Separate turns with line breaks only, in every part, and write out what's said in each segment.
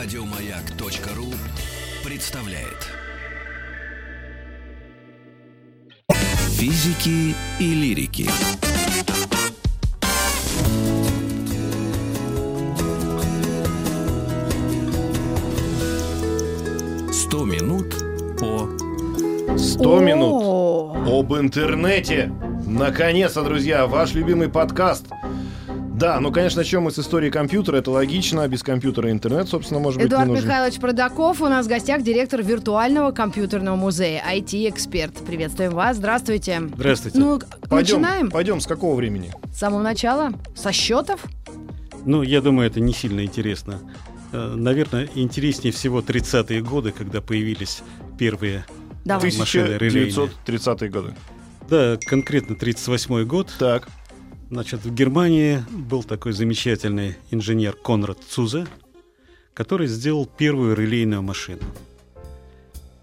Радиомаяк.ру представляет. Физики и лирики. Сто минут по
100 минут
О,
об интернете. Наконец-то, друзья, ваш любимый подкаст. Да, ну, конечно, начнем мы с истории компьютера, это логично, без компьютера интернет, собственно, может быть,
Эдуард
не нужен.
Михайлович Продаков у нас в гостях директор виртуального компьютерного музея, IT-эксперт. Приветствуем вас, здравствуйте.
Здравствуйте.
Ну,
Пойдем,
начинаем
пойдем, с какого времени?
с самого начала, со счетов.
Ну, я думаю, это не сильно интересно. Э, Наверное, интереснее всего 30-е годы, когда появились первые...
Давай.
машины релейные.
1930-е годы.
Да, конкретно 38-й год.
Так,
Значит, в Германии был такой замечательный инженер Конрад Цузе, который сделал первую релейную машину.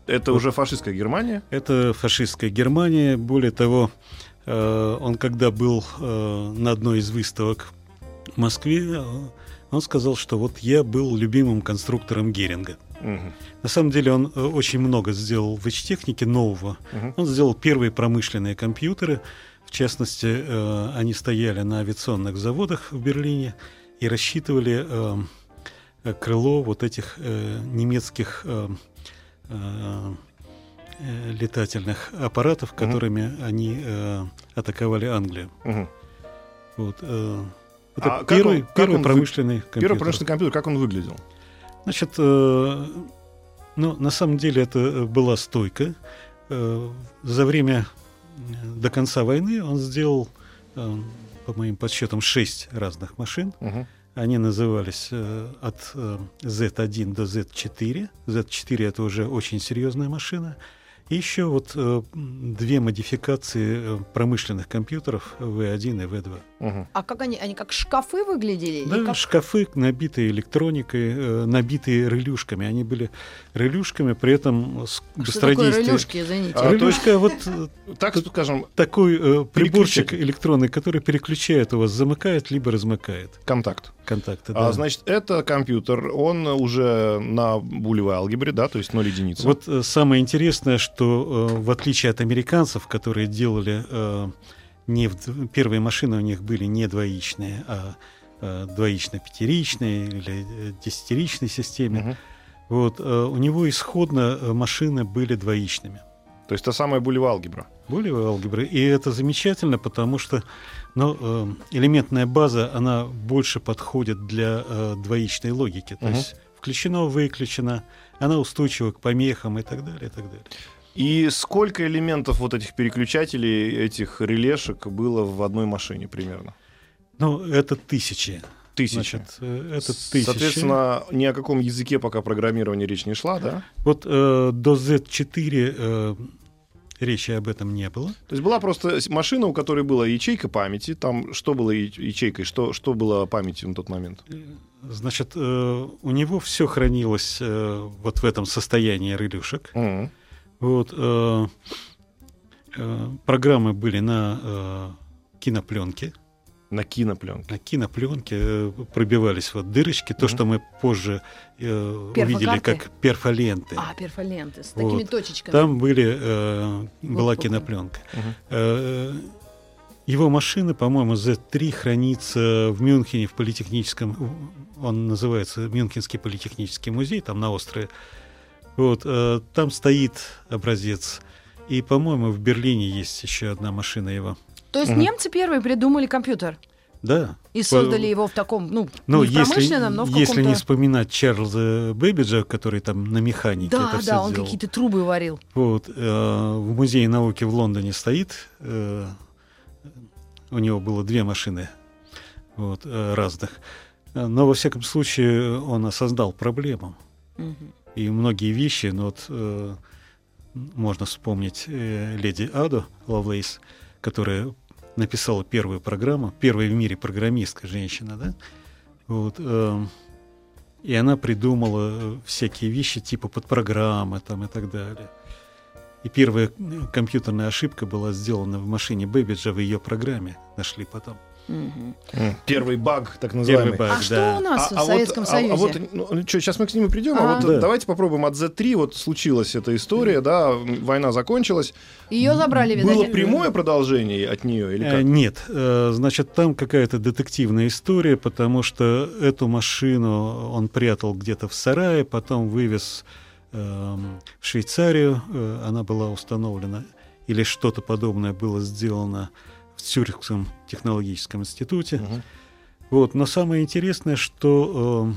это уже фашистская Германия?
Это фашистская Германия. Более того, э, он когда был э, на одной из выставок в Москве, э, он сказал, что вот я был любимым конструктором Геринга.
Мгм,
На самом деле он очень много сделал в технике нового.
мгм.
Он сделал первые промышленные компьютеры. В частности, э, они стояли на авиационных заводах в Берлине и рассчитывали э, крыло вот этих э, немецких э, э, э, летательных аппаратов, которыми они э, атаковали Англию.
Мгм.
Вот, э, это
А как
первый,
он- как
первый
он вы-
промышленный компьютер.
Первый промышленный компьютер, как он выглядел?
Значит, э, ну, на самом деле это была стойка. Э, за время до конца войны он сделал, э, по моим подсчетам, шесть разных машин.
Мгм.
Они назывались э, от э, Z1 до Z4. Z4 это уже очень серьезная машина. И еще вот э, две модификации э, промышленных компьютеров V1 и V2.
А как они, они как шкафы выглядели?
Да,
как-
шкафы, набитые электроникой, э, набитые релюшками. Они были релюшками, при этом с
А Что такое
быстродействие-
релюшки, извините?
А, то есть-
Релюшка вот э,
Так, скажем,
такой э, приборчик электронный, который переключает у вас, замыкает либо размыкает
контакт.
контакты.
А,
да.
значит, это компьютер, он уже на булевой алгебре, да, то есть 0 единиц.
Вот э, самое интересное, что э, в отличие от американцев, которые делали э, не в первые машины у них были не двоичные, а э, двоично-пятеричные или э, десятиричной системе.
Мгм.
Вот, э, у него исходно э, машины были двоичными.
То есть та самая булевая алгебра.
Более алгебры. И это замечательно, потому что ну, элементная база, она больше подходит для э, двоичной логики. То
Мгм.
есть включено, выключено, она устойчива к помехам и так далее, и так далее.
И сколько элементов вот этих переключателей, этих релешек было в одной машине примерно?
Ну, это тысячи.
Тысячи.
Значит, э, это тысячи.
Соответственно, ни о каком языке пока программирования речь не шла, да?
Вот э, до Z4 э, речи об этом не было.
То есть была просто машина, у которой была ячейка памяти. Там что было ячейкой, что, что было памятью на тот момент?
Значит, э, у него все хранилось э, вот в этом состоянии релюшек.
Мгм.
Вот, э, э, программы были на э, кинопленке.
На кинопленке.
На кинопленке э, пробивались вот дырочки, то,
Мгм.
что мы позже э, увидели как перфоленты.
А, перфоленты с
Вот.
такими точечками.
Там были, э, была кинопленка.
Мгм.
Э, Его машина, по-моему, Z3 хранится в Мюнхене в политехническом, он называется Мюнхенский политехнический музей, там на острове. Вот, э, там стоит образец. И, по-моему, в Берлине есть еще одна машина его.
То есть
Мгм.
немцы первые придумали компьютер
Да.
и создали его в таком, ну,
Ну,
не в
если,
промышленном, но в
если
каком-то...
не вспоминать Чарльза Бэббиджа, который там на механике
Да,
это
да,
все
он
сделал.
какие-то трубы варил.
Вот, э, в Музее науки в Лондоне стоит. э, у него было две машины вот, э, разных. Э, Но, во всяком случае, он осознал проблему.
Мгм.
И многие вещи, ну вот э, можно вспомнить э, леди Аду Лавлейс, которая написала первую программу, первая в мире программистка женщина, да? Вот, э, и она придумала э, всякие вещи типа подпрограммы там и так далее. И первая э, компьютерная ошибка была сделана в машине Бэббиджа в ее программе, нашли потом.
М, Первый баг, так называемый.
Первый баг,
А что
да.
у нас
А- а
в
вот-
Советском
а-
Союзе?
А, вот, ну, что, сейчас мы к нему придем, а,
Ага.
вот
Да.
давайте попробуем от Z3. Вот случилась эта история, да, война закончилась.
Ее забрали, видать.
Было прямое продолжение от нее или
Э,
как?
Нет, э, значит, там какая-то детективная история, потому что эту машину он прятал где-то в сарае, потом вывез эм, в Швейцарию, э, она была установлена, или что-то подобное было сделано Цюрихском технологическом институте.
Мгм.
Вот. Но самое интересное, что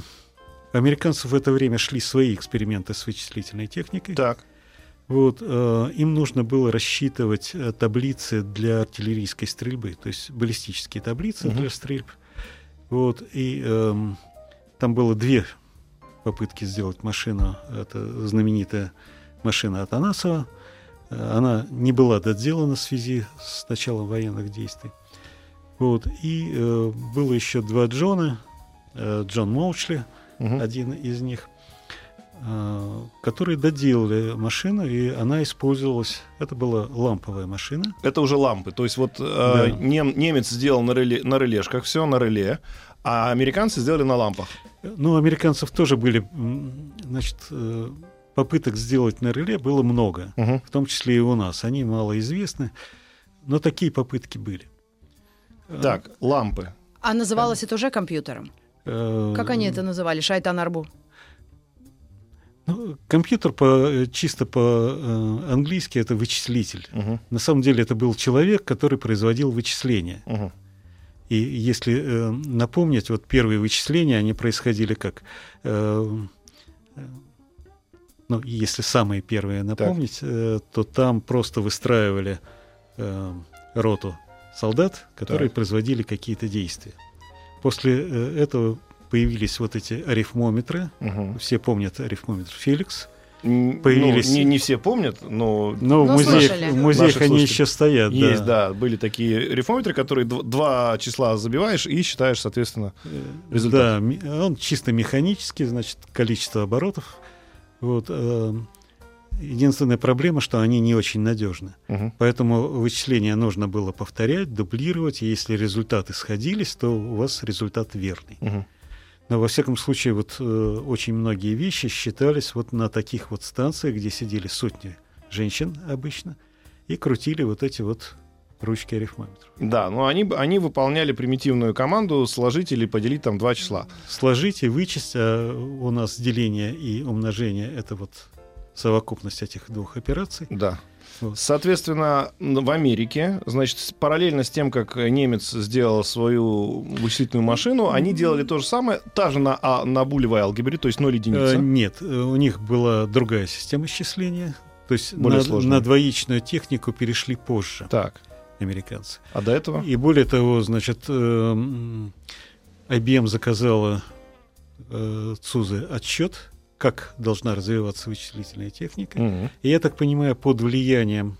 э, американцы в это время шли свои эксперименты с вычислительной техникой.
Так.
Вот, э, им нужно было рассчитывать э, таблицы для артиллерийской стрельбы, то есть баллистические таблицы
Мгм.
для стрельб. Вот, и эм, там было две попытки сделать машину. Это знаменитая машина Атанасова. Она не была доделана в связи с началом военных действий. Вот, и э, было еще два Джона. Э, Джон Моучли,
Мгм.
один из них, э, которые доделали машину, и она использовалась. Это была ламповая машина.
Это уже лампы. То есть вот э,
Да.
нем- немец сделал на, реле, на релешках все, на реле, а американцы сделали на лампах.
Ну, американцев тоже были, значит, э, попыток сделать на реле было много,
Мгм.
в том числе и у нас. Они малоизвестны, но такие попытки были. Э,
Так, лампы.
А называлось это уже компьютером?
э,
Как они это называли? Шайтан Арбу.
ну, компьютер по, э, чисто по-английски это вычислитель.
Мгм.
На самом деле это был человек, который производил вычисления.
Мгм.
И если э, напомнить, вот первые вычисления, они происходили как... э, ну, если самые первые напомнить, э, то там просто выстраивали э, роту солдат, которые
Так.
производили какие-то действия. После э, этого появились вот эти арифмометры.
Мгм.
Все помнят арифмометр Феликс.
М,
Появились-
ну, не, не все помнят, но
Но в
Ну,
музеях, в музеях они
слушатели.
еще стоят.
есть, да, были такие рифмометры, которые дв- два числа забиваешь и считаешь, соответственно.
Э,
результат.
Да, он чисто механический, значит, количество оборотов. Вот. э, Единственная проблема, что они не очень надежны.
Мгм.
Поэтому вычисления нужно было повторять, дублировать, и если результаты сходились, то у вас результат верный.
Мгм.
Но во всяком случае, вот э, очень многие вещи считались вот на таких вот станциях, где сидели сотни женщин обычно, и крутили вот эти вот ручки арифмометров.
Да, но они, б- они выполняли примитивную команду сложить или поделить там два числа.
сложить и вычесть, а у нас деление и умножение это вот совокупность этих двух операций.
Да.
Вот.
Соответственно, в Америке, значит, параллельно с тем, как немец сделал свою вычислительную машину, они делали то же самое, та же на, а, на булевой алгебре, то есть 0
Э,
единица.
нет, э, у них была другая система счисления. То есть
Более
на,
сложная.
на двоичную технику перешли позже
Так,
американцы.
а до этого?
И более того, значит, э, IBM заказала э, ЦУЗы отчет, как должна развиваться вычислительная техника.
Мгм.
И я так понимаю, под влиянием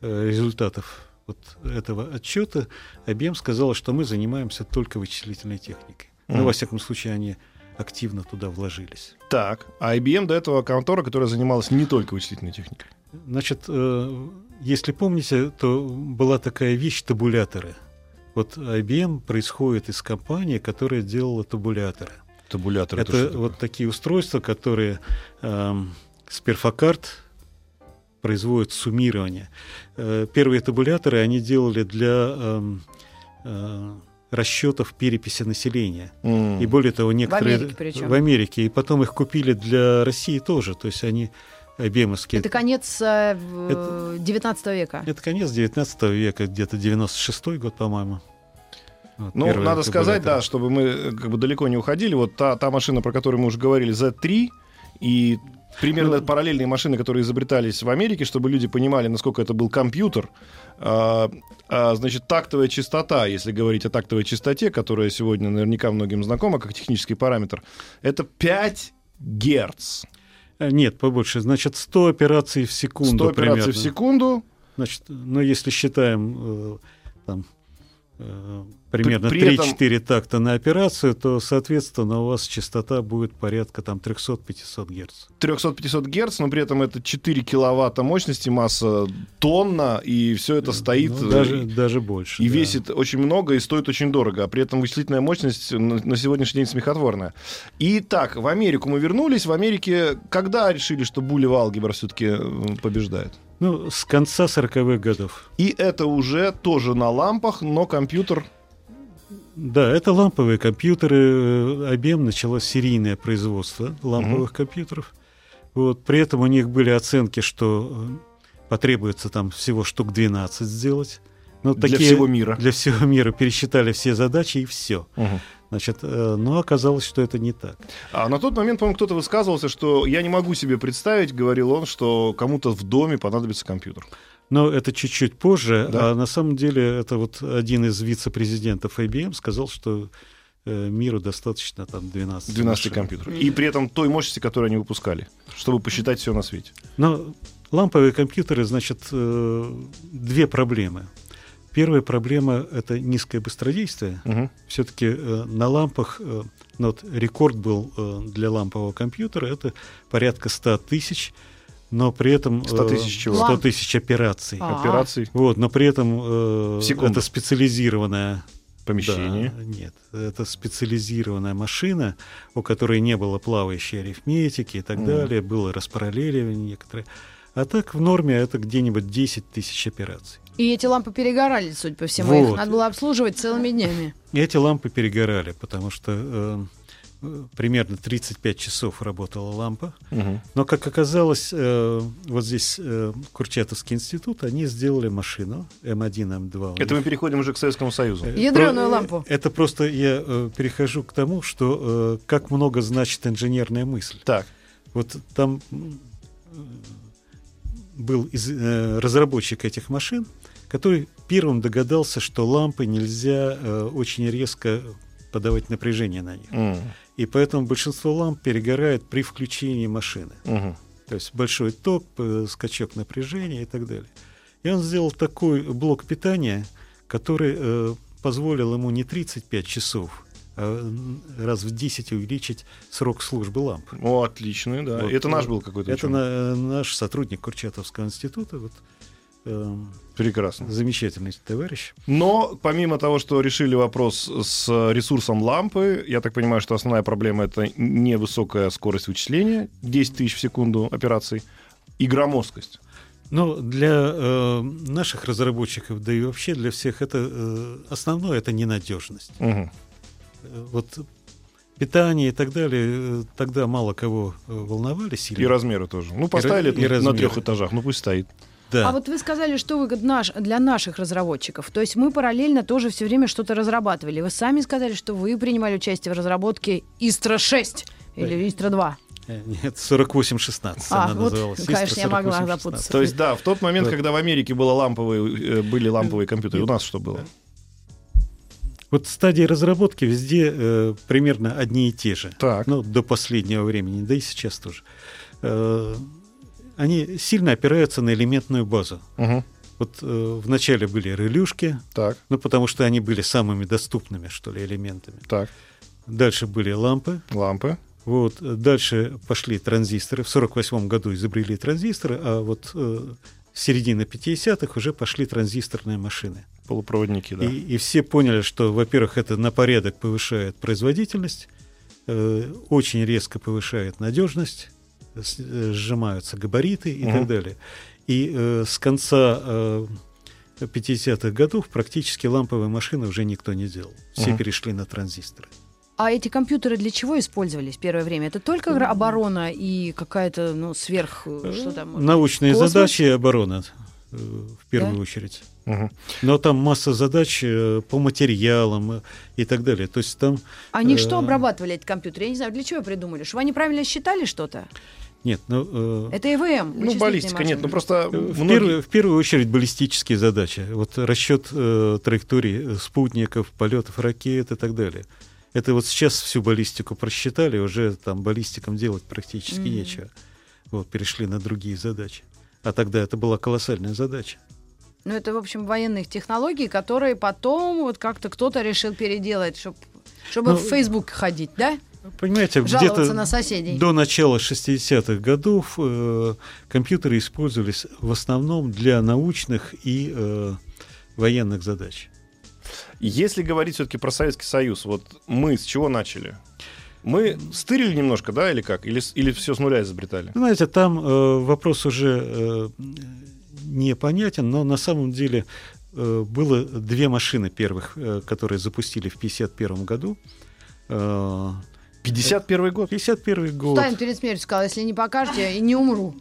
э, результатов вот этого отчета IBM сказала, что мы занимаемся только вычислительной техникой. Ну,
Мгм.
во всяком случае, они активно туда вложились.
Так, а IBM до этого контора, которая занималась не только вычислительной техникой.
Значит, э, если помните, то была такая вещь табуляторы. Вот IBM происходит из компании, которая делала табуляторы.
Табулятор
это
что такое?
вот такие устройства, которые эм, с перфокарт производят суммирование. Э, первые табуляторы они делали для эм, э, расчетов переписи населения.
М.
И более того, некоторые
Америке причем.
в Америке, и потом их купили для России тоже. То есть они IBM-овские.
Это конец э, в- 19 века.
Это конец 19 века, где-то 96 год, по-моему. Вот
Ну, надо сказать, да, чтобы мы э, как бы далеко не уходили. Вот та, та машина, про которую мы уже говорили, Z3, и примерно
Ну,
параллельные машины, которые изобретались в Америке, чтобы люди понимали, насколько это был компьютер. А, а, значит, тактовая частота, если говорить о тактовой частоте, которая сегодня наверняка многим знакома как технический параметр, это 5 Герц.
А, Нет, побольше. Значит, 100 операций в секунду
100 операций
примерно.
в секунду.
Значит, ну, если считаем э, там, э, примерно
при
3-4 такта на операцию, то, соответственно, у вас частота будет порядка там 300-500 Гц.
300-500 Гц, но при этом это 4 киловатта мощности, масса тонна, и все это стоит
Ну,
э,
даже, даже больше.
и
да.
весит очень много и стоит очень дорого, а при этом вычислительная мощность на, на сегодняшний день смехотворная. Итак, в Америку мы вернулись. В Америке когда решили, что булева алгебра все-таки побеждает?
Ну, с конца 40-х годов.
И это уже тоже на лампах, но компьютер...
Да, это ламповые компьютеры. Э, IBM начала серийное производство ламповых компьютеров. Вот, при этом у них были оценки, что э, потребуется там всего штук 12 сделать. Но
Для
такие-
всего мира.
Для всего мира пересчитали все задачи и все.
Мгм.
Значит, э, но оказалось, что это не так.
А на тот момент, по-моему, кто-то высказывался, что я не могу себе представить, говорил он, что кому-то в доме понадобится компьютер.
Но это чуть-чуть позже.
Да.
А на самом деле это вот один из вице-президентов IBM сказал, что э, миру достаточно там 12.
12
машин.
компьютеров. И при этом той мощности, которую они выпускали, чтобы посчитать все на свете.
Но ламповые компьютеры, значит, э, две проблемы. Первая проблема — это низкое быстродействие.
Мгм.
Все-таки на лампах, э, ну вот рекорд был э, для лампового компьютера, это порядка 100 тысяч, но при этом...
100
э,
тысяч чего?
100
Ламп.
тысяч операций.
А.
Операций,
Вот, но при этом э, это специализированная
помещение.
да, нет, это специализированная машина, у которой не было плавающей арифметики и так
Мгм.
далее, было распараллеливание некоторые. А так в норме это где-нибудь 10 тысяч операций.
И эти лампы перегорали, судя по всему. Их
Вот.
надо было обслуживать целыми днями.
И эти лампы перегорали, потому что э, э, примерно 35 часов работала лампа.
Мгм.
Но, как оказалось, э, вот здесь э, Курчатовский институт, они сделали машину М1, М2. у
Это мы переходим уже к Советскому Союзу.
Э,
Ядрёную
про-
лампу.
Это просто я э, перехожу к тому, что э, как много значит инженерная мысль.
Так,
Вот там э, был из- э, разработчик этих машин, который первым догадался, что лампы нельзя э, очень резко подавать напряжение на них.
М,
И поэтому большинство ламп перегорает при включении машины.
мгм.
То есть большой ток, э, скачок напряжения и так далее. И он сделал такой блок питания, который э, позволил ему не 35 часов, а раз в 10 увеличить срок службы ламп.
О, отличный, да.
Вот,
это наш
э,
был какой-то
Это на- наш сотрудник Курчатовского института, вот,
Прекрасно.
замечательный товарищ.
Но помимо того, что решили вопрос с ресурсом лампы, я так понимаю, что основная проблема это невысокая скорость вычисления, 10 тысяч в секунду операций, и громоздкость.
Но для э, наших разработчиков, да и вообще для всех, это э, основное это ненадежность. Э, Вот питание и так далее, э, тогда мало кого э, волновали сильно.
И размеры тоже. Ну, поставили
и
это на- на
размеры.
трех этажах, ну пусть стоит.
Да.
А вот вы сказали, что выгодно наш, для наших разработчиков. То есть мы параллельно тоже все время что-то разрабатывали. Вы сами сказали, что вы принимали участие в разработке Истра-6 или Истра-2.
Э, Нет, 4816
А,
она
вот,
называлась.
конечно,
Истра
я могла
4816.
запутаться.
То есть, да, в тот момент,
Вот.
когда в Америке было ламповые, э, были ламповые компьютеры, у нас что было?
Вот стадии разработки везде э, примерно одни и те же.
Так.
Ну, до последнего времени, да и сейчас тоже. Э, они сильно опираются на элементную базу.
Мгм.
Вот э, вначале были релюшки,
Так,
ну, потому что они были самыми доступными, что ли, элементами.
так.
Дальше были лампы,
Лампы.
Вот, э, дальше пошли транзисторы. В 1948 году изобрели транзисторы, а вот э, с середины 50-х уже пошли транзисторные машины.
Полупроводники, да.
И, и все поняли, что, во-первых, это на порядок повышает производительность, э, очень резко повышает надежность, сжимаются габариты и
Мгм.
так далее. И э, с конца э, 50-х годов практически ламповые машины уже никто не делал. Все
Мгм.
перешли на транзисторы.
А эти компьютеры для чего использовались в первое время? Это только оборона и какая-то, ну, сверх... э, Что там? может
Научные
Космос?
задачи и оборона э, в первую
Да?
очередь. Но там масса задач э, по материалам э, и так далее. То есть там
Они
э,
что обрабатывали, эти компьютеры? Я не знаю, для чего придумали? Чтобы они правильно считали что-то?
нет, ну, э,
Это ИВМ.
Ну, баллистика нет, ну
машины.
просто
в,
многие-
первую, в первую очередь баллистические задачи. Вот расчет э, траекторий спутников, полетов ракет и так далее. Это вот сейчас всю баллистику просчитали, уже там баллистикам делать практически
Мгм.
нечего. Вот, перешли на другие задачи. А тогда это была колоссальная задача.
Ну, это, в общем, военных технологий, которые потом вот как-то кто-то решил переделать, чтоб, чтобы
Ну,
в Facebook ходить, да?
Понимаете, где-то
на соседей.
до начала 60-х годов э, компьютеры использовались в основном для научных и э, военных задач.
Если говорить все-таки про Советский Союз, вот мы с чего начали? Мы стырили немножко, да, или как? Или, или все с нуля изобретали?
Знаете, там э, вопрос уже э, непонятен, но на самом деле э, было две машины первых, э, которые запустили в 51 году. Э,
51 год.
51 год.
Сталин перед смертью сказал, если не покажете, не умру.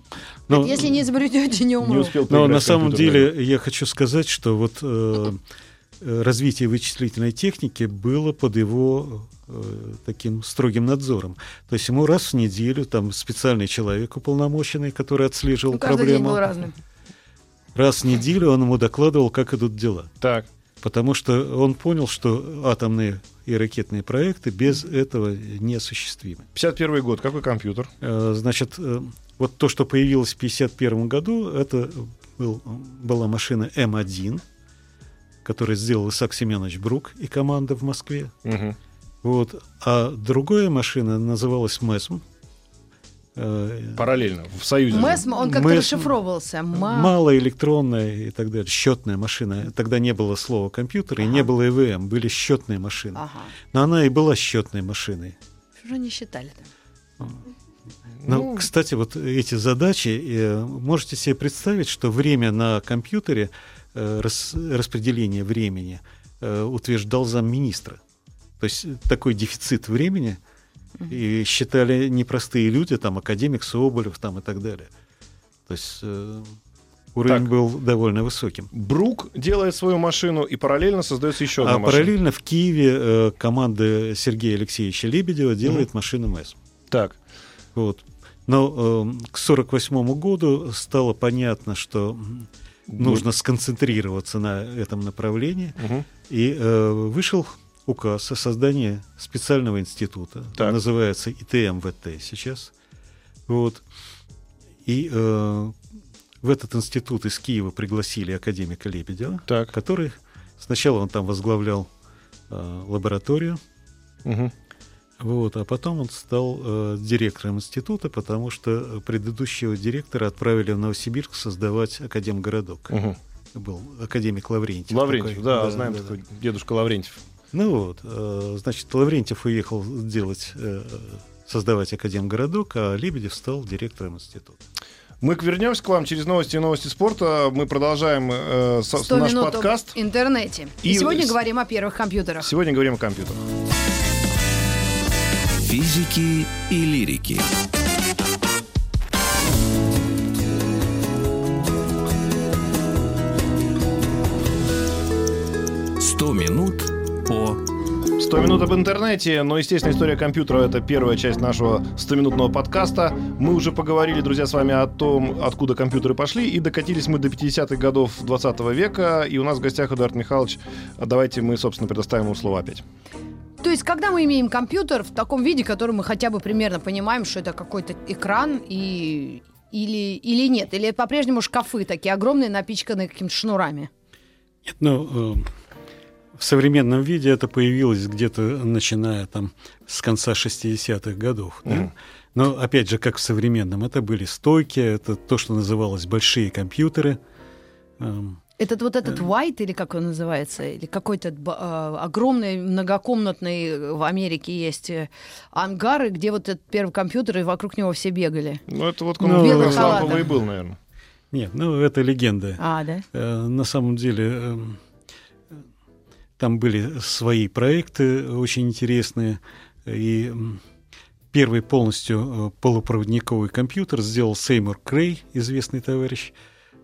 Но-
Говорит, если не изобретете, не умру.
Не успел
Но
поиграть
на самом деле я хочу сказать, что вот э, э, развитие вычислительной техники было под его э, таким строгим надзором. То есть ему раз в неделю там специальный человек уполномоченный, который отслеживал
Ну, каждый день
проблему.
был разным.
Раз в неделю он ему докладывал, как идут дела.
Так.
Потому что он понял, что атомные и ракетные проекты без этого неосуществимы.
51 год. Какой компьютер?
Э, Значит, э, вот то, что появилось в 1951 году, это был, была машина М1, которую сделал Исаак Семенович Брук и команда в Москве.
Мгм.
Вот. А другая машина называлась МЭСМ. Э,
Параллельно. В Союзе. же.
МЭСМ, он как-то расшифровывался. Ма-
Малоэлектронная и так далее, счетная машина. Тогда не было слова компьютер и не
Ага.
было ЭВМ, были счетные машины.
Ага.
Но она и была счетной машиной.
Что же они считали-то?
Ну,
Ну,
кстати, вот эти задачи, э, можете себе представить, что время на компьютере, э, рас- распределение времени утверждал замминистра. То есть такой дефицит времени и считали непростые люди, там академик Соболев там и так далее. То есть э, уровень
Так.
был довольно высоким.
Брук делает свою машину, и параллельно создается еще одна
А
машина.
параллельно в Киеве э, команда Сергея Алексеевича Лебедева делает машину МЭС.
Так.
Вот. Но э, к 1948 году стало понятно, что нужно сконцентрироваться на этом направлении.
Мгм.
И э, вышел указ о создании специального института.
Так.
Называется ИТМВТ сейчас. Вот. И э, в этот институт из Киева пригласили академика Лебедева,
Так.
который сначала он там возглавлял э, лабораторию,
Мгм.
вот, а потом он стал э, директором института, потому что предыдущего директора отправили в Новосибирск создавать академгородок.
Мгм.
Был академик Лаврентьев.
Лаврентьев,
такой.
да, знаем такой дедушка Лаврентьев.
Ну вот, э, значит, Лаврентьев уехал делать, э, создавать академгородок, а Лебедев стал директором института.
Мы вернемся к вам через новости и новости спорта. Мы продолжаем э, со-
100
наш
минут
подкаст.
в интернете. И,
И
сегодня
с-
говорим о первых компьютерах.
Сегодня говорим о компьютерах.
Физики и лирики. Сто минут по
100 минут об интернете, но, естественно, история компьютера — это первая часть нашего 100-минутного подкаста. Мы уже поговорили, друзья, с вами о том, откуда компьютеры пошли, и докатились мы до 50-х годов 20 века, и у нас в гостях Эдуард Михайлович. Давайте мы, собственно, предоставим ему слово опять.
То есть, когда мы имеем компьютер в таком виде, который мы хотя бы примерно понимаем, что это какой-то экран и или, или нет? Или по-прежнему шкафы такие огромные, напичканные какими-то шнурами?
Нет, ну, э, в современном виде это появилось где-то начиная там с конца 60-х годов. да.
Мгм.
Но опять же, как в современном, это были стойки, это то, что называлось большие компьютеры. Эм,
Этот вот
Э.
этот white, или как он называется, или какой-то э, огромный многокомнатный э, в Америке есть э, ангары, где вот этот первый компьютер, и вокруг него все бегали.
Ну, это вот
Ну, белых
как ламповый был, наверное.
Нет, ну это легенда.
А, да?
Э, На самом деле эм, там были свои проекты очень интересные. И первый полностью э, полупроводниковый компьютер сделал Сеймур Крей, известный товарищ.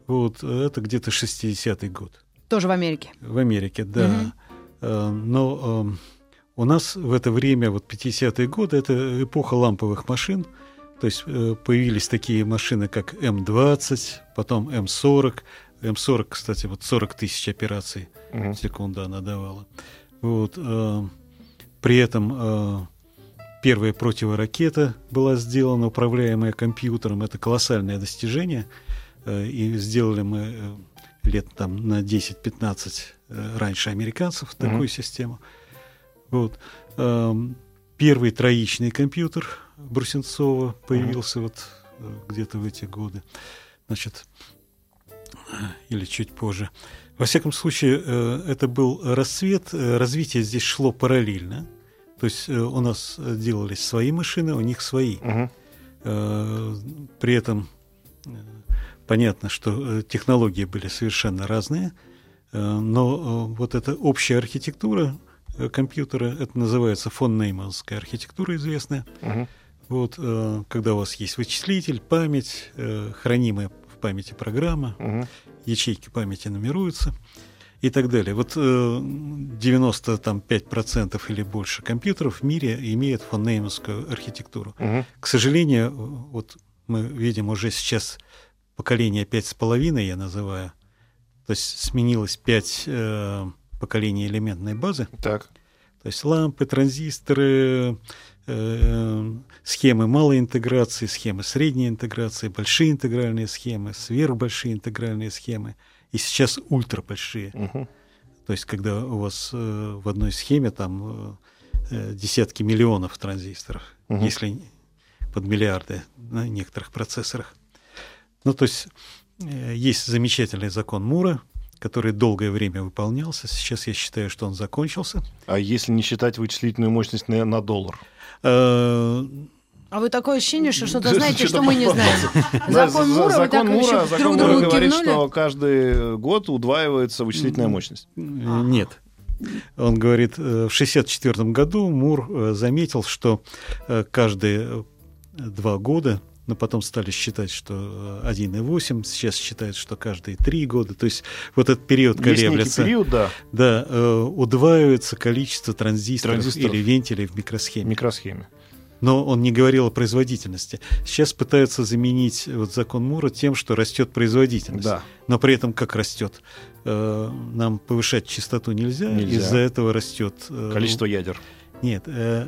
Вот, э, это где-то 60-й год
Тоже в Америке.
в Америке, да. Э, Но эм, у нас в это время, вот 50-е годы, это эпоха ламповых машин. То есть появились такие машины, как М-20, потом М-40. М-40, кстати, вот 40 тысяч операций
Мгм.
в секунду она давала. Вот, э, при этом э, первая противоракета была сделана, управляемая компьютером. Это колоссальное достижение. Э, и сделали мы э, лет там на 10-15 э, раньше американцев такую
Мгм.
систему. Вот. Эм, Первый троичный компьютер Брусенцова появился вот э, где-то в эти годы. Значит, э, или чуть позже. Во всяком случае, э, это был расцвет, э, развитие здесь шло параллельно. То есть э, у нас делались свои машины, у них свои. Э, При этом понятно, что технологии были совершенно разные, но вот эта общая архитектура компьютера, это называется фон Нейманская архитектура известная.
Мгм.
Вот, когда у вас есть вычислитель, память, хранимая памяти программа,
Мгм.
ячейки памяти нумеруются и так далее. Вот э, 95% или больше компьютеров в мире имеют фон Нейманскую архитектуру.
Мгм.
К сожалению, вот мы видим уже сейчас поколение пять с половиной, я называю, то есть сменилось пять э, поколений элементной базы,
Так.
то есть лампы, транзисторы, схемы малой интеграции, схемы средней интеграции, большие интегральные схемы, сверхбольшие интегральные схемы и сейчас ультрабольшие.
Мгм.
То есть, когда у вас э, в одной схеме там э, э, десятки миллионов транзисторов,
Мгм.
если под миллиарды на некоторых процессорах. Ну, то есть, э, есть замечательный закон Мура, который долгое время выполнялся. Сейчас я считаю, что он закончился.
А если не считать вычислительную мощность на, на доллар?
Э,
А вы такое ощущение, что что-то знаете, что мы не знаем. Закон
за-
Мура, вы
закон Мура, закон
друг
Мура
другу
говорит,
кивнули.
что каждый год удваивается вычислительная мощность.
Нет. Он говорит, э, в 1964 году Мур э, заметил, что э, каждые э, два года, но потом стали считать, что э, 1,8, сейчас считают, что каждые три года. То есть вот этот период колеблется.
период, да,
Да, э, удваивается количество транзисторов,
Транзисторов.
или вентилей в
в
микросхеме.
микросхеме.
Но он не говорил о производительности. Сейчас пытаются заменить вот закон Мура тем, что растет производительность.
Да.
Но при этом как растет? Э, Нам повышать частоту нельзя,
Нельзя.
из-за этого растет э,
Количество ядер.
Нет, э,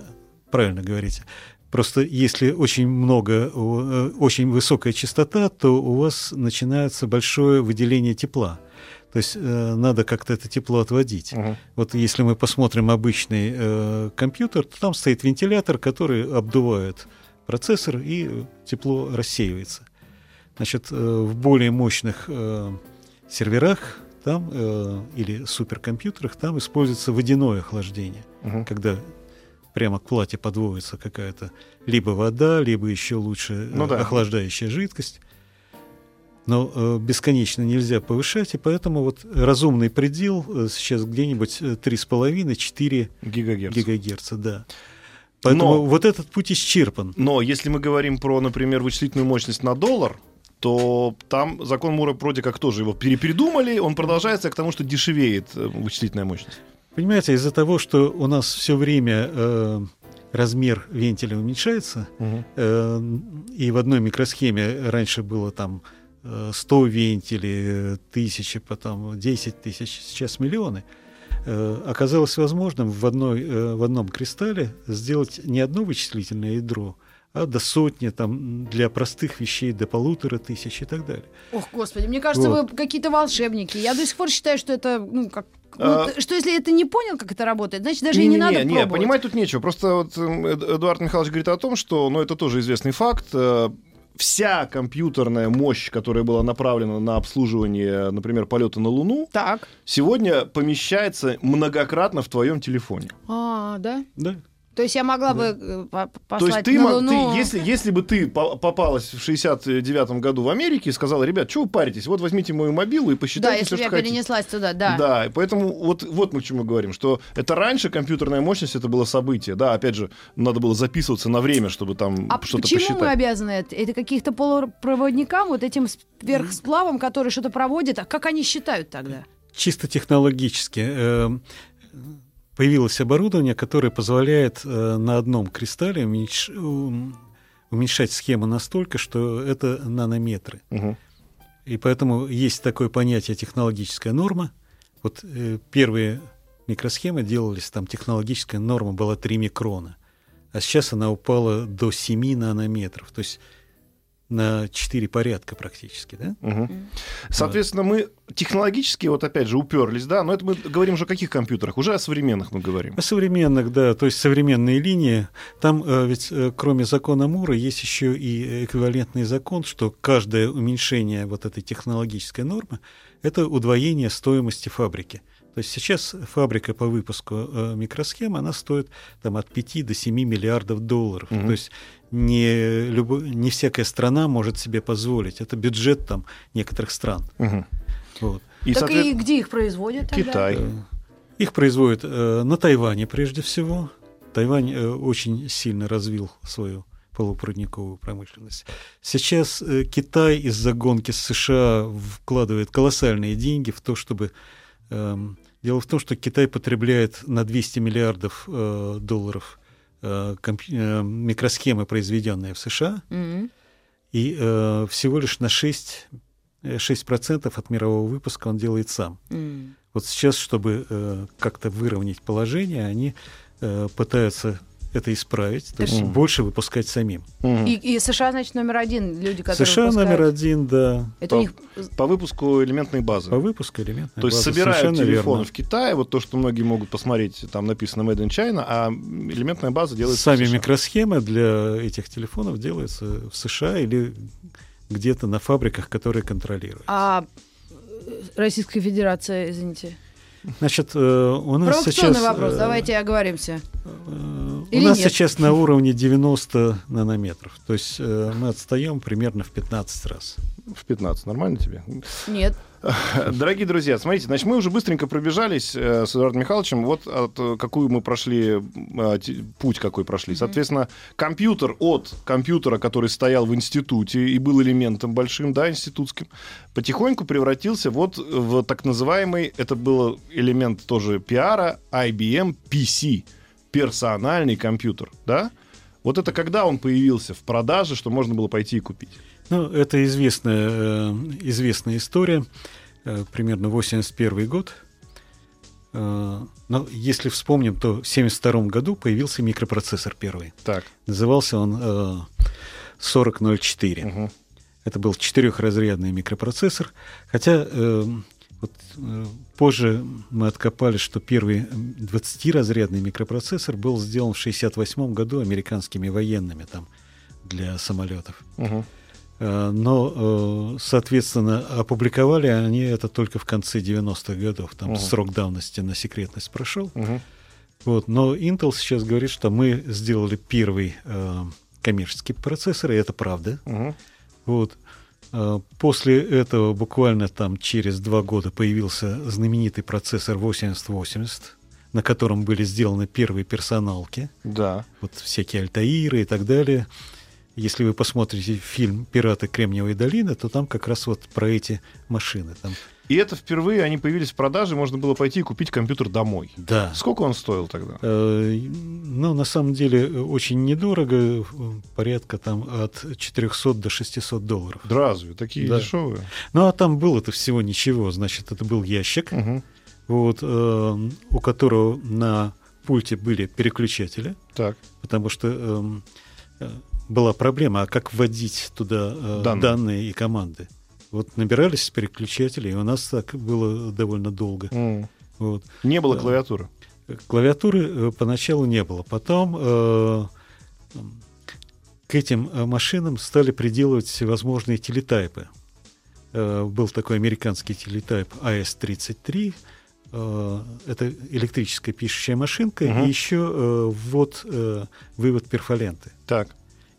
правильно говорите. Просто если очень много, э, очень высокая частота, то у вас начинается большое выделение тепла. То есть э, надо как-то это тепло отводить.
Мгм.
Вот если мы посмотрим обычный э, компьютер, то там стоит вентилятор, который обдувает процессор, и тепло рассеивается. Значит, э, в более мощных э, серверах там, э, или суперкомпьютерах там используется водяное охлаждение,
Мгм.
когда прямо к плате подводится какая-то либо вода, либо еще лучше э,
Ну да.
охлаждающая жидкость. Но э, бесконечно нельзя повышать, и поэтому вот разумный предел э, сейчас где-нибудь э, 3,5-4
Гигагерц.
гигагерца, да. Поэтому
Но-
вот этот путь исчерпан.
Но если мы говорим про, например, вычислительную мощность на доллар, то там закон Мура вроде как тоже его перепридумали, он продолжается к тому, что дешевеет э, вычислительная мощность.
Понимаете, из-за того, что у нас все время э, размер вентиля уменьшается, э, и в одной микросхеме раньше было там э, 100 вентилей, э, тысячи, потом 10 тысяч, сейчас миллионы, э, оказалось возможным в, одной, э, в одном кристалле сделать не одно вычислительное ядро, а до сотни, там, для простых вещей до полутора тысяч и так далее.
Ох, господи, мне кажется,
Вот.
вы какие-то волшебники. Я до сих пор считаю, что это, ну, как... ну,
А-
что если это не понял, как это работает, значит, даже и не, надо
не,
пробовать.
понимать тут нечего. Просто вот эм, Эд- Эдуард Михайлович говорит о том, что, ну, это тоже известный факт, э, вся компьютерная мощь, которая была направлена на обслуживание, например, полета на Луну,
Так.
сегодня помещается многократно в твоем телефоне.
А, да?
Да.
То есть я могла бы э, по-
То
послать
есть ты,
на Луну...
ты если, если бы ты по- попалась в 69 году в Америке и сказала, ребят, что вы паритесь, вот возьмите мою мобилу и
Да,
посчитайте
если
все,
бы я
хотите.
перенеслась туда, да.
Да, и поэтому вот, вот мы к чему говорим, что это раньше компьютерная мощность, это было событие. Да, опять же, надо было записываться на время, чтобы там
А
что-то
почему
посчитать.
мы обязаны это? Это каких-то полупроводникам, вот этим сверхсплавам, которые что-то проводят? А как они считают тогда?
чисто технологически э, появилось оборудование, которое позволяет э, на одном кристалле уменьш- ум- уменьшать схему настолько, что это нанометры.
Мгм.
И поэтому есть такое понятие технологическая норма. Вот э, первые микросхемы делались, там технологическая норма была 3 микрона, а сейчас она упала до 7 нанометров. То есть на 4 порядка практически, да?
Угу. Соответственно, мы технологически, вот опять же, уперлись, да, но это мы говорим уже о каких компьютерах? Уже о современных мы говорим.
О современных, да, то есть современные линии. Там э, ведь э, кроме закона Мура есть еще и эквивалентный закон, что каждое уменьшение вот этой технологической нормы – это удвоение стоимости фабрики. То есть сейчас фабрика по выпуску э, микросхем, она стоит там, от 5 до 7 миллиардов долларов. Угу. То есть не, любо, не всякая страна может себе позволить. Это бюджет там, некоторых стран.
Угу.
Вот. И, так соответ... и где их производят?
Тогда? Китай. Э,
их производят э, на Тайване прежде всего. Тайвань э, очень сильно развил свою полупроводниковую промышленность. Сейчас э, Китай из-за гонки с США вкладывает колоссальные деньги в то, чтобы Эм, дело в том, что Китай потребляет на 200 миллиардов э, долларов э, э, микросхемы, произведенные в США, mm-hmm. и всего лишь на 6, 6% от мирового выпуска он делает сам. Mm-hmm. Вот сейчас, чтобы как-то выровнять положение, они пытаются это исправить, то есть больше выпускать самим.
И, и США, значит, номер один, люди, которые
США выпускают... номер один, да.
Это по, них... по выпуску элементной базы.
По выпуску элементной
То есть собирают телефоны в Китае, вот то, что многие могут посмотреть, там написано Made in China, а элементная база делается
Сами микросхемы для этих телефонов делаются в США или где-то на фабриках, которые контролируют.
А Российская Федерация, извините?
Значит, э, у нас сейчас...
вопрос, э, давайте оговоримся.
Э, Или у нас нет? сейчас на уровне 90 нанометров. То есть мы отстаем примерно в 15 раз.
В 15. Нормально тебе?
Нет.
Дорогие друзья, смотрите, значит, мы уже быстренько пробежались э, с Эдуардом Михайловичем, вот от, э, какую мы прошли, э, путь какой прошли. Соответственно, компьютер от компьютера, который стоял в институте и был элементом большим, да, институтским, потихоньку превратился вот в так называемый, это был элемент тоже пиара, IBM PC, персональный компьютер, да? Вот это когда он появился в продаже, что можно было пойти и купить?
Ну, это известная, э, известная история, э, примерно 81 год. Э, но если вспомним, то в 1972 году появился микропроцессор первый.
Так.
Назывался он 4004. Угу. Это был четырехразрядный микропроцессор. Хотя вот, позже мы откопали, что первый 20-разрядный микропроцессор был сделан в 1968 году американскими военными там, для самолетов. Угу. Э, но, э, соответственно, опубликовали они это только в конце 90-х годов. Там угу. срок давности на секретность прошел. Угу. Вот, но Intel сейчас говорит, что мы сделали первый э, коммерческий процессор, и это правда. Угу. Вот. Э, после этого буквально там через два года появился знаменитый процессор 8080, на котором были сделаны первые персоналки.
Да.
Вот всякие Альтаиры и так далее. Если вы посмотрите фильм «Пираты Кремниевой долины», то там как раз вот про эти машины. Там...
И это впервые они появились в продаже, можно было пойти и купить компьютер домой.
Да.
Сколько он стоил тогда?
Э, ну, на самом деле, очень недорого, порядка там от 400 до 600 долларов.
Да разве? Такие да. дешевые?
Ну, а там было-то всего ничего. Значит, это был ящик, угу. вот, э, у которого на пульте были переключатели.
Так.
Потому что... Эм, э, была проблема, а как вводить туда э, данные. данные и команды. Вот набирались переключатели, и у нас так было довольно долго.
Mm. Вот. Не было клавиатуры?
Клавиатуры э, поначалу не было. Потом э, к этим э, машинам стали приделывать всевозможные телетайпы. Э, был такой американский телетайп AS-33, э, это электрическая пишущая машинка, угу. и еще э, ввод, э, вывод перфоленты.
Так.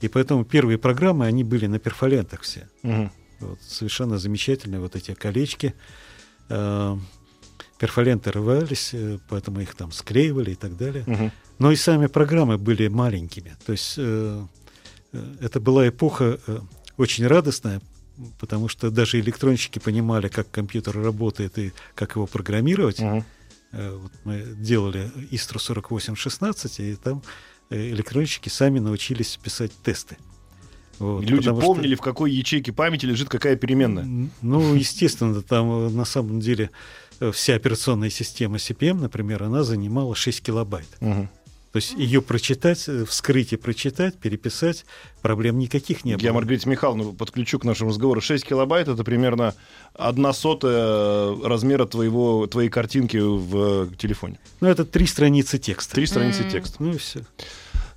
И поэтому первые программы, они были на перфолентах все. Угу. Вот, совершенно замечательные вот эти колечки. Э, перфоленты рвались, э, поэтому их там склеивали и так далее. Угу. Но и сами программы были маленькими. То есть э, это была эпоха э, очень радостная, потому что даже электронщики понимали, как компьютер работает и как его программировать. Угу. Вот мы делали Истру 4816, и там электронщики сами научились писать тесты.
Вот, Люди помнили, что... в какой ячейке памяти лежит какая переменная.
Ну, естественно, там э, на самом деле э, вся операционная система CPM, например, она занимала 6 килобайт. Угу. То есть ее прочитать, э, вскрыть и прочитать, переписать, проблем никаких не было.
Я Маргарита Михайловна подключу к нашему разговору. 6 килобайт — это примерно одна сотая размера твоего, твоей картинки в телефоне.
Ну, это три страницы текста.
Три страницы текста.
Ну и все.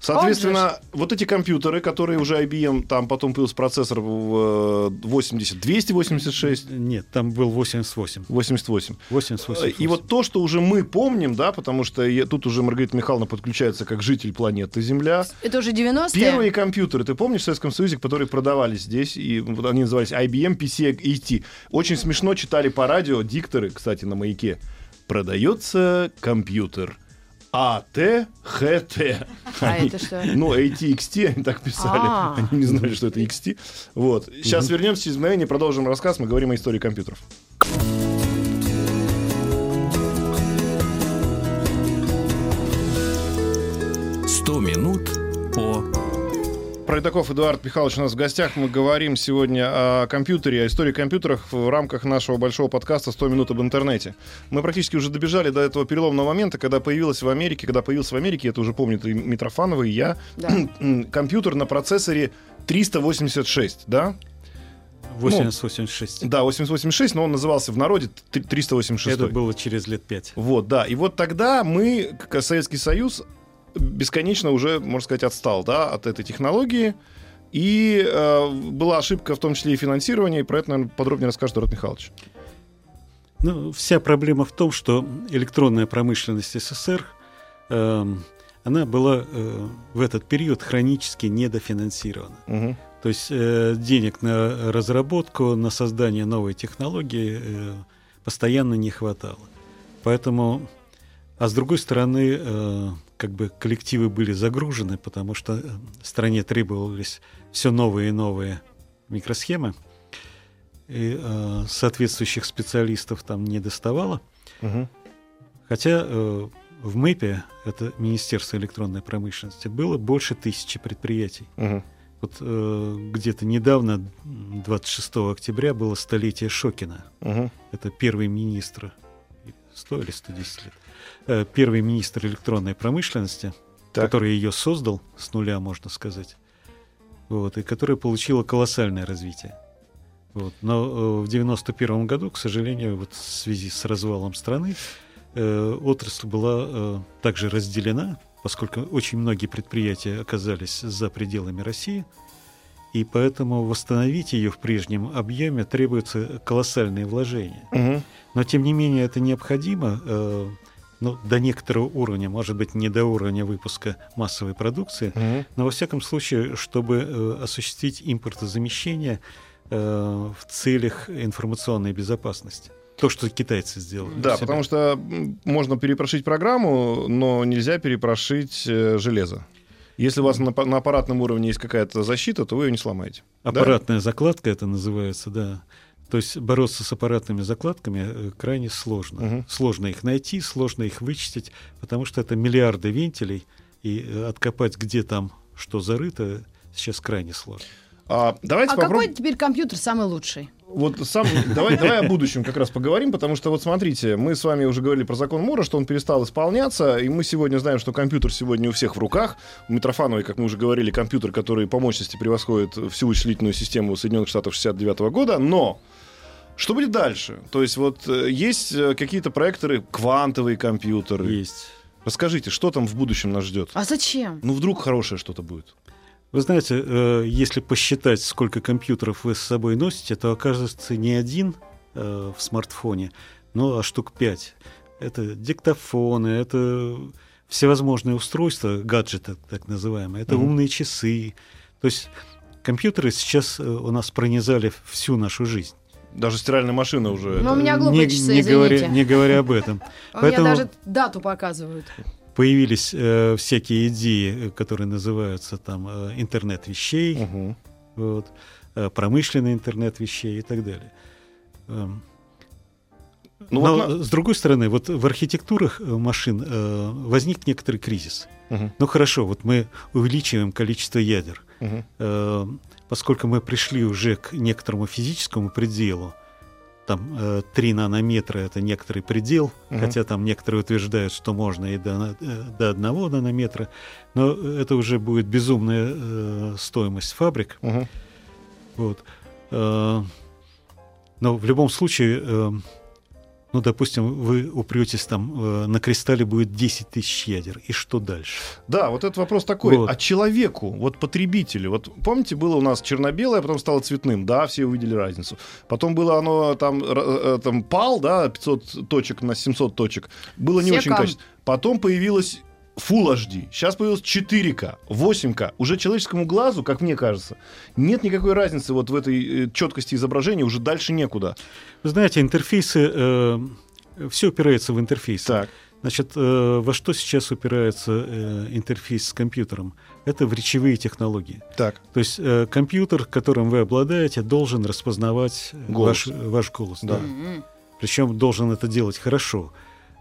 Соответственно, вот эти компьютеры, которые уже IBM, там потом появился процессор в э, 80, 286,
Нет, там был 88.
88.
88.
И вот то, что уже мы помним, да, потому что я- тут уже Маргарита Михайловна подключается как житель планеты Земля.
Это уже 90-е?
Первые компьютеры, ты помнишь, в Советском Союзе, которые продавались здесь, и вот они назывались IBM PC ET. Очень смешно читали по радио дикторы, кстати, на маяке. Продается компьютер. АТХТ.
А
Они-
это что?
Ну, ATXT, они так писали.
А.
Они не знали, что это XT. Вот. Сейчас вернемся через мгновение, продолжим рассказ. Мы говорим о истории компьютеров.
«100 минут по...»
Пройдаков Эдуард Михайлович у нас в гостях. Мы говорим сегодня о компьютере, о истории компьютеров в рамках нашего большого подкаста «100 минут об интернете». Мы практически уже добежали до этого переломного момента, когда появилась в Америке, когда появился в Америке, это уже помнит и Митрофанова, и я,
Да.
компьютер на процессоре 386, да?
8086.
Да, 886, но он назывался в народе т- 386.
Это было через лет пять.
Вот, да. И вот тогда мы, как Советский Союз, бесконечно уже, можно сказать, отстал да, от этой технологии. И э, была ошибка в том числе и финансирования, и про это, наверное, подробнее расскажет Эдуард Михайлович.
Ну, вся проблема в том, что электронная промышленность СССР, эм, она была э, в этот период хронически недофинансирована.
Мгм.
То есть э, денег на разработку, на создание новой технологии э, постоянно не хватало. Поэтому, а с другой стороны, э, как бы коллективы были загружены, потому что э, стране требовались все новые и новые микросхемы, и э, соответствующих специалистов там не доставало.
Мгм.
Хотя э, в МЭПе, это Министерство электронной промышленности, было больше тысячи предприятий.
Мгм.
Вот э, где-то недавно, м, 26 октября, было столетие Шокина.
Мгм.
Это первый министр, 100 или 110 лет, первый министр электронной промышленности,
Так.
который ее создал с нуля, можно сказать, вот, и которая получила колоссальное развитие. Вот. Но э, в 91 году, к сожалению, вот в связи с развалом страны, э, отрасль была э, также разделена, поскольку очень многие предприятия оказались за пределами России, и поэтому восстановить ее в прежнем объеме требуются колоссальные вложения.
Мгм.
Но тем не менее это необходимо э, ну, до некоторого уровня, может быть, не до уровня выпуска массовой продукции,
Мгм.
но во всяком случае, чтобы э, осуществить импортозамещение э, в целях информационной безопасности. То, что китайцы сделали.
Да, потому что можно перепрошить программу, но нельзя перепрошить э, железо. Если у вас на, на аппаратном уровне есть какая-то защита, то вы ее не сломаете. Да?
Аппаратная закладка это называется, да. То есть бороться с аппаратными закладками э, крайне сложно.
Мгм.
Сложно их найти, сложно их вычистить, потому что это миллиарды вентилей, и э, откопать, где там что зарыто, сейчас крайне сложно.
А, давайте
А
попробуем.
какой теперь компьютер самый лучший?
Вот сам, давай, давай о будущем как раз поговорим, потому что вот смотрите, мы с вами уже говорили про закон Мура, что он перестал исполняться, и мы сегодня знаем, что компьютер сегодня у всех в руках. У Митрофановой, как мы уже говорили, компьютер, который по мощности превосходит всю вычислительную систему Соединенных Штатов 69 года, но что будет дальше? То есть вот э, есть э, какие-то проекторы, квантовые компьютеры.
Есть.
Расскажите, что там в будущем нас ждет?
А зачем?
Ну, вдруг хорошее что-то будет.
Вы знаете, э, если посчитать, сколько компьютеров вы с собой носите, то окажется не один э, в смартфоне, но а штук пять. Это диктофоны, это всевозможные устройства, гаджеты так называемые, это
Мгм.
умные часы. То есть компьютеры сейчас э, у нас пронизали всю нашу жизнь.
Даже стиральная машина уже...
Ну, у меня глупые
не,
часы,
не говоря, не говоря об этом.
У
Поэтому-
меня даже дату показывают.
Появились э, всякие идеи, э, которые называются там э, интернет вещей,
Мгм.
вот, э, промышленный интернет вещей и так далее. Эм,
Ну,
Но,
вот на-
с другой стороны, вот в архитектурах машин э, возник некоторый кризис.
Мгм.
Ну хорошо, вот мы увеличиваем количество ядер. Э, поскольку мы пришли уже к некоторому физическому пределу, там э, 3 нанометра это некоторый предел,
Мгм.
хотя там некоторые утверждают, что можно и до, э, до 1 нанометра, но это уже будет безумная э, стоимость фабрик.
Мгм.
Вот. Э, Но в любом случае, э, ну, допустим, вы упретесь там, э, на кристалле будет 10 тысяч ядер, и что дальше?
Да, вот этот вопрос такой.
Вот.
А человеку, вот потребителю, вот помните, было у нас черно-белое, потом стало цветным, да, все увидели разницу. Потом было оно там, р- э, там пал, да, 500 точек на 700 точек. Было не
Все
очень
кам-
качественно. Потом появилось Full HD, сейчас появилось 4К, 8К. Уже человеческому глазу, как мне кажется, нет никакой разницы вот в этой четкости изображения, уже дальше некуда.
Вы знаете, интерфейсы, все упирается в интерфейсы.
Так.
Значит, э, во что сейчас упирается э, интерфейс с компьютером? Это в речевые технологии.
Так.
То есть э, компьютер, которым вы обладаете, должен распознавать э,
Голос.
ваш, ваш голос.
Да.
М-м.
Причем должен это делать хорошо.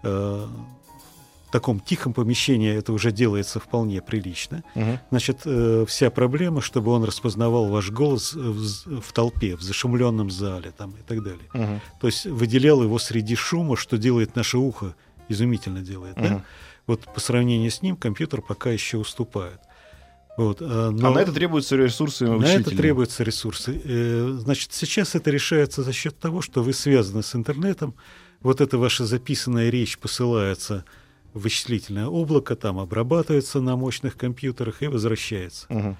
Э, таком тихом помещении это уже делается вполне прилично.
Мгм.
Значит, э, вся проблема, чтобы он распознавал ваш голос в, в толпе, в зашумленном зале там, и так далее.
Мгм.
То есть выделял его среди шума, что делает наше ухо, изумительно делает. да?
Мгм.
Вот по сравнению с ним компьютер пока еще уступает. Вот, а, но
А на это требуются ресурсы
на это требуются ресурсы. Э, Значит, сейчас это решается за счет того, что вы связаны с интернетом. Вот эта ваша записанная речь посылается вычислительное облако, там обрабатывается на мощных компьютерах и возвращается.
Мгм.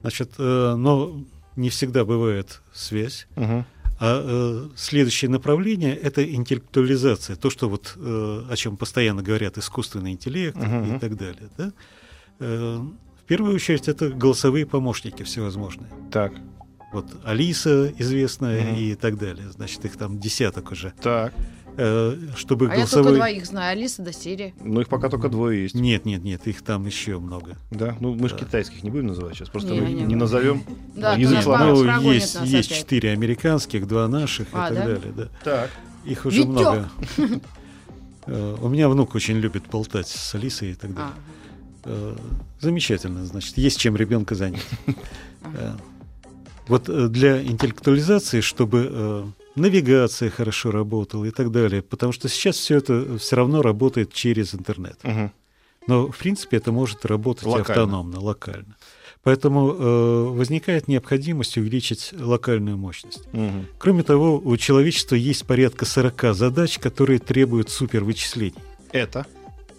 Значит, э, но не всегда бывает связь.
Мгм.
А э, следующее направление это интеллектуализация, то, что вот э, о чем постоянно говорят искусственный интеллект
Мгм.
и так далее. Да? Э, в первую очередь это голосовые помощники всевозможные.
Так.
Вот Алиса известная
Мгм.
и так далее. Значит, их там десяток уже.
Так.
Э, чтобы
А я только
голосовые...
двоих знаю, Алиса да Сири.
Ну, их пока только двое есть.
Нет, нет, нет, их там еще много.
Да, ну мы же
Да.
китайских не будем называть сейчас, просто
Не,
мы
не
не, назовем.
Да,
А язык.
Барс
Ну, есть, есть четыре американских, два наших
А,
и так
да?
далее. Да.
Так.
Их уже
Витёк!
много. Э, У меня внук очень любит болтать с Алисой и так далее.
А.
Э, Замечательно, значит, есть чем ребенка занять. Э, Вот для интеллектуализации, чтобы навигация хорошо работала и так далее, потому что сейчас все это все равно работает через интернет.
Мгм.
Но, в принципе, это может работать
Локально.
автономно, локально. Поэтому э, возникает необходимость увеличить локальную мощность.
Мгм.
Кроме того, у человечества есть порядка 40 задач, которые требуют супервычислений.
Это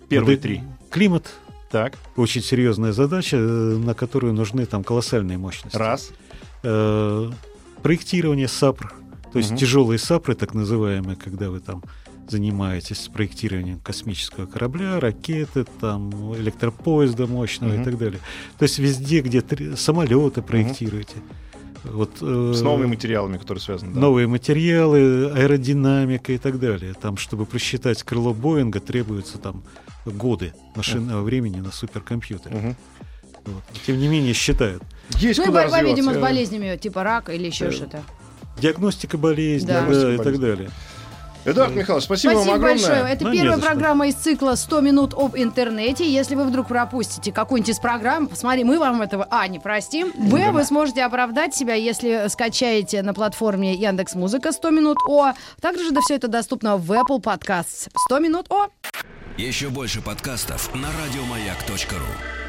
первые
Вот,
три.
Климат
Так.
очень серьезная задача, э, на которую нужны там колоссальные мощности.
Раз.
Э, проектирование САПР, то есть
Мгм.
тяжелые САПры, так называемые, когда вы там занимаетесь проектированием космического корабля, ракеты, там электропоезда мощного
Мгм.
и так далее. То есть везде, где три- самолеты проектируете. Вот, э,
С новыми материалами, которые связаны. да.
новые материалы, аэродинамика и так далее. Там, чтобы просчитать крыло Боинга, требуются там годы машинного времени на суперкомпьютере.
Мгм.
Вот. Тем не менее, считают.
Есть
Ну и борьба,
развиваться.
видимо, с
Э,
болезнями типа рака или еще
э,
что-то.
Диагностика болезни
Да.
да, и так далее.
Эдуард Михайлович, спасибо,
Спасибо
вам огромное.
большое. Это
Ну,
первая программа из цикла «100 минут об интернете». Если вы вдруг пропустите какую-нибудь из программ, посмотри, мы вам этого, а, не простим. Б, вы сможете оправдать себя, если скачаете на платформе Яндекс Музыка 100 минут О. Также же да, все это доступно в Apple Podcasts 100 минут О.
Еще больше подкастов на радиомаяк.ру.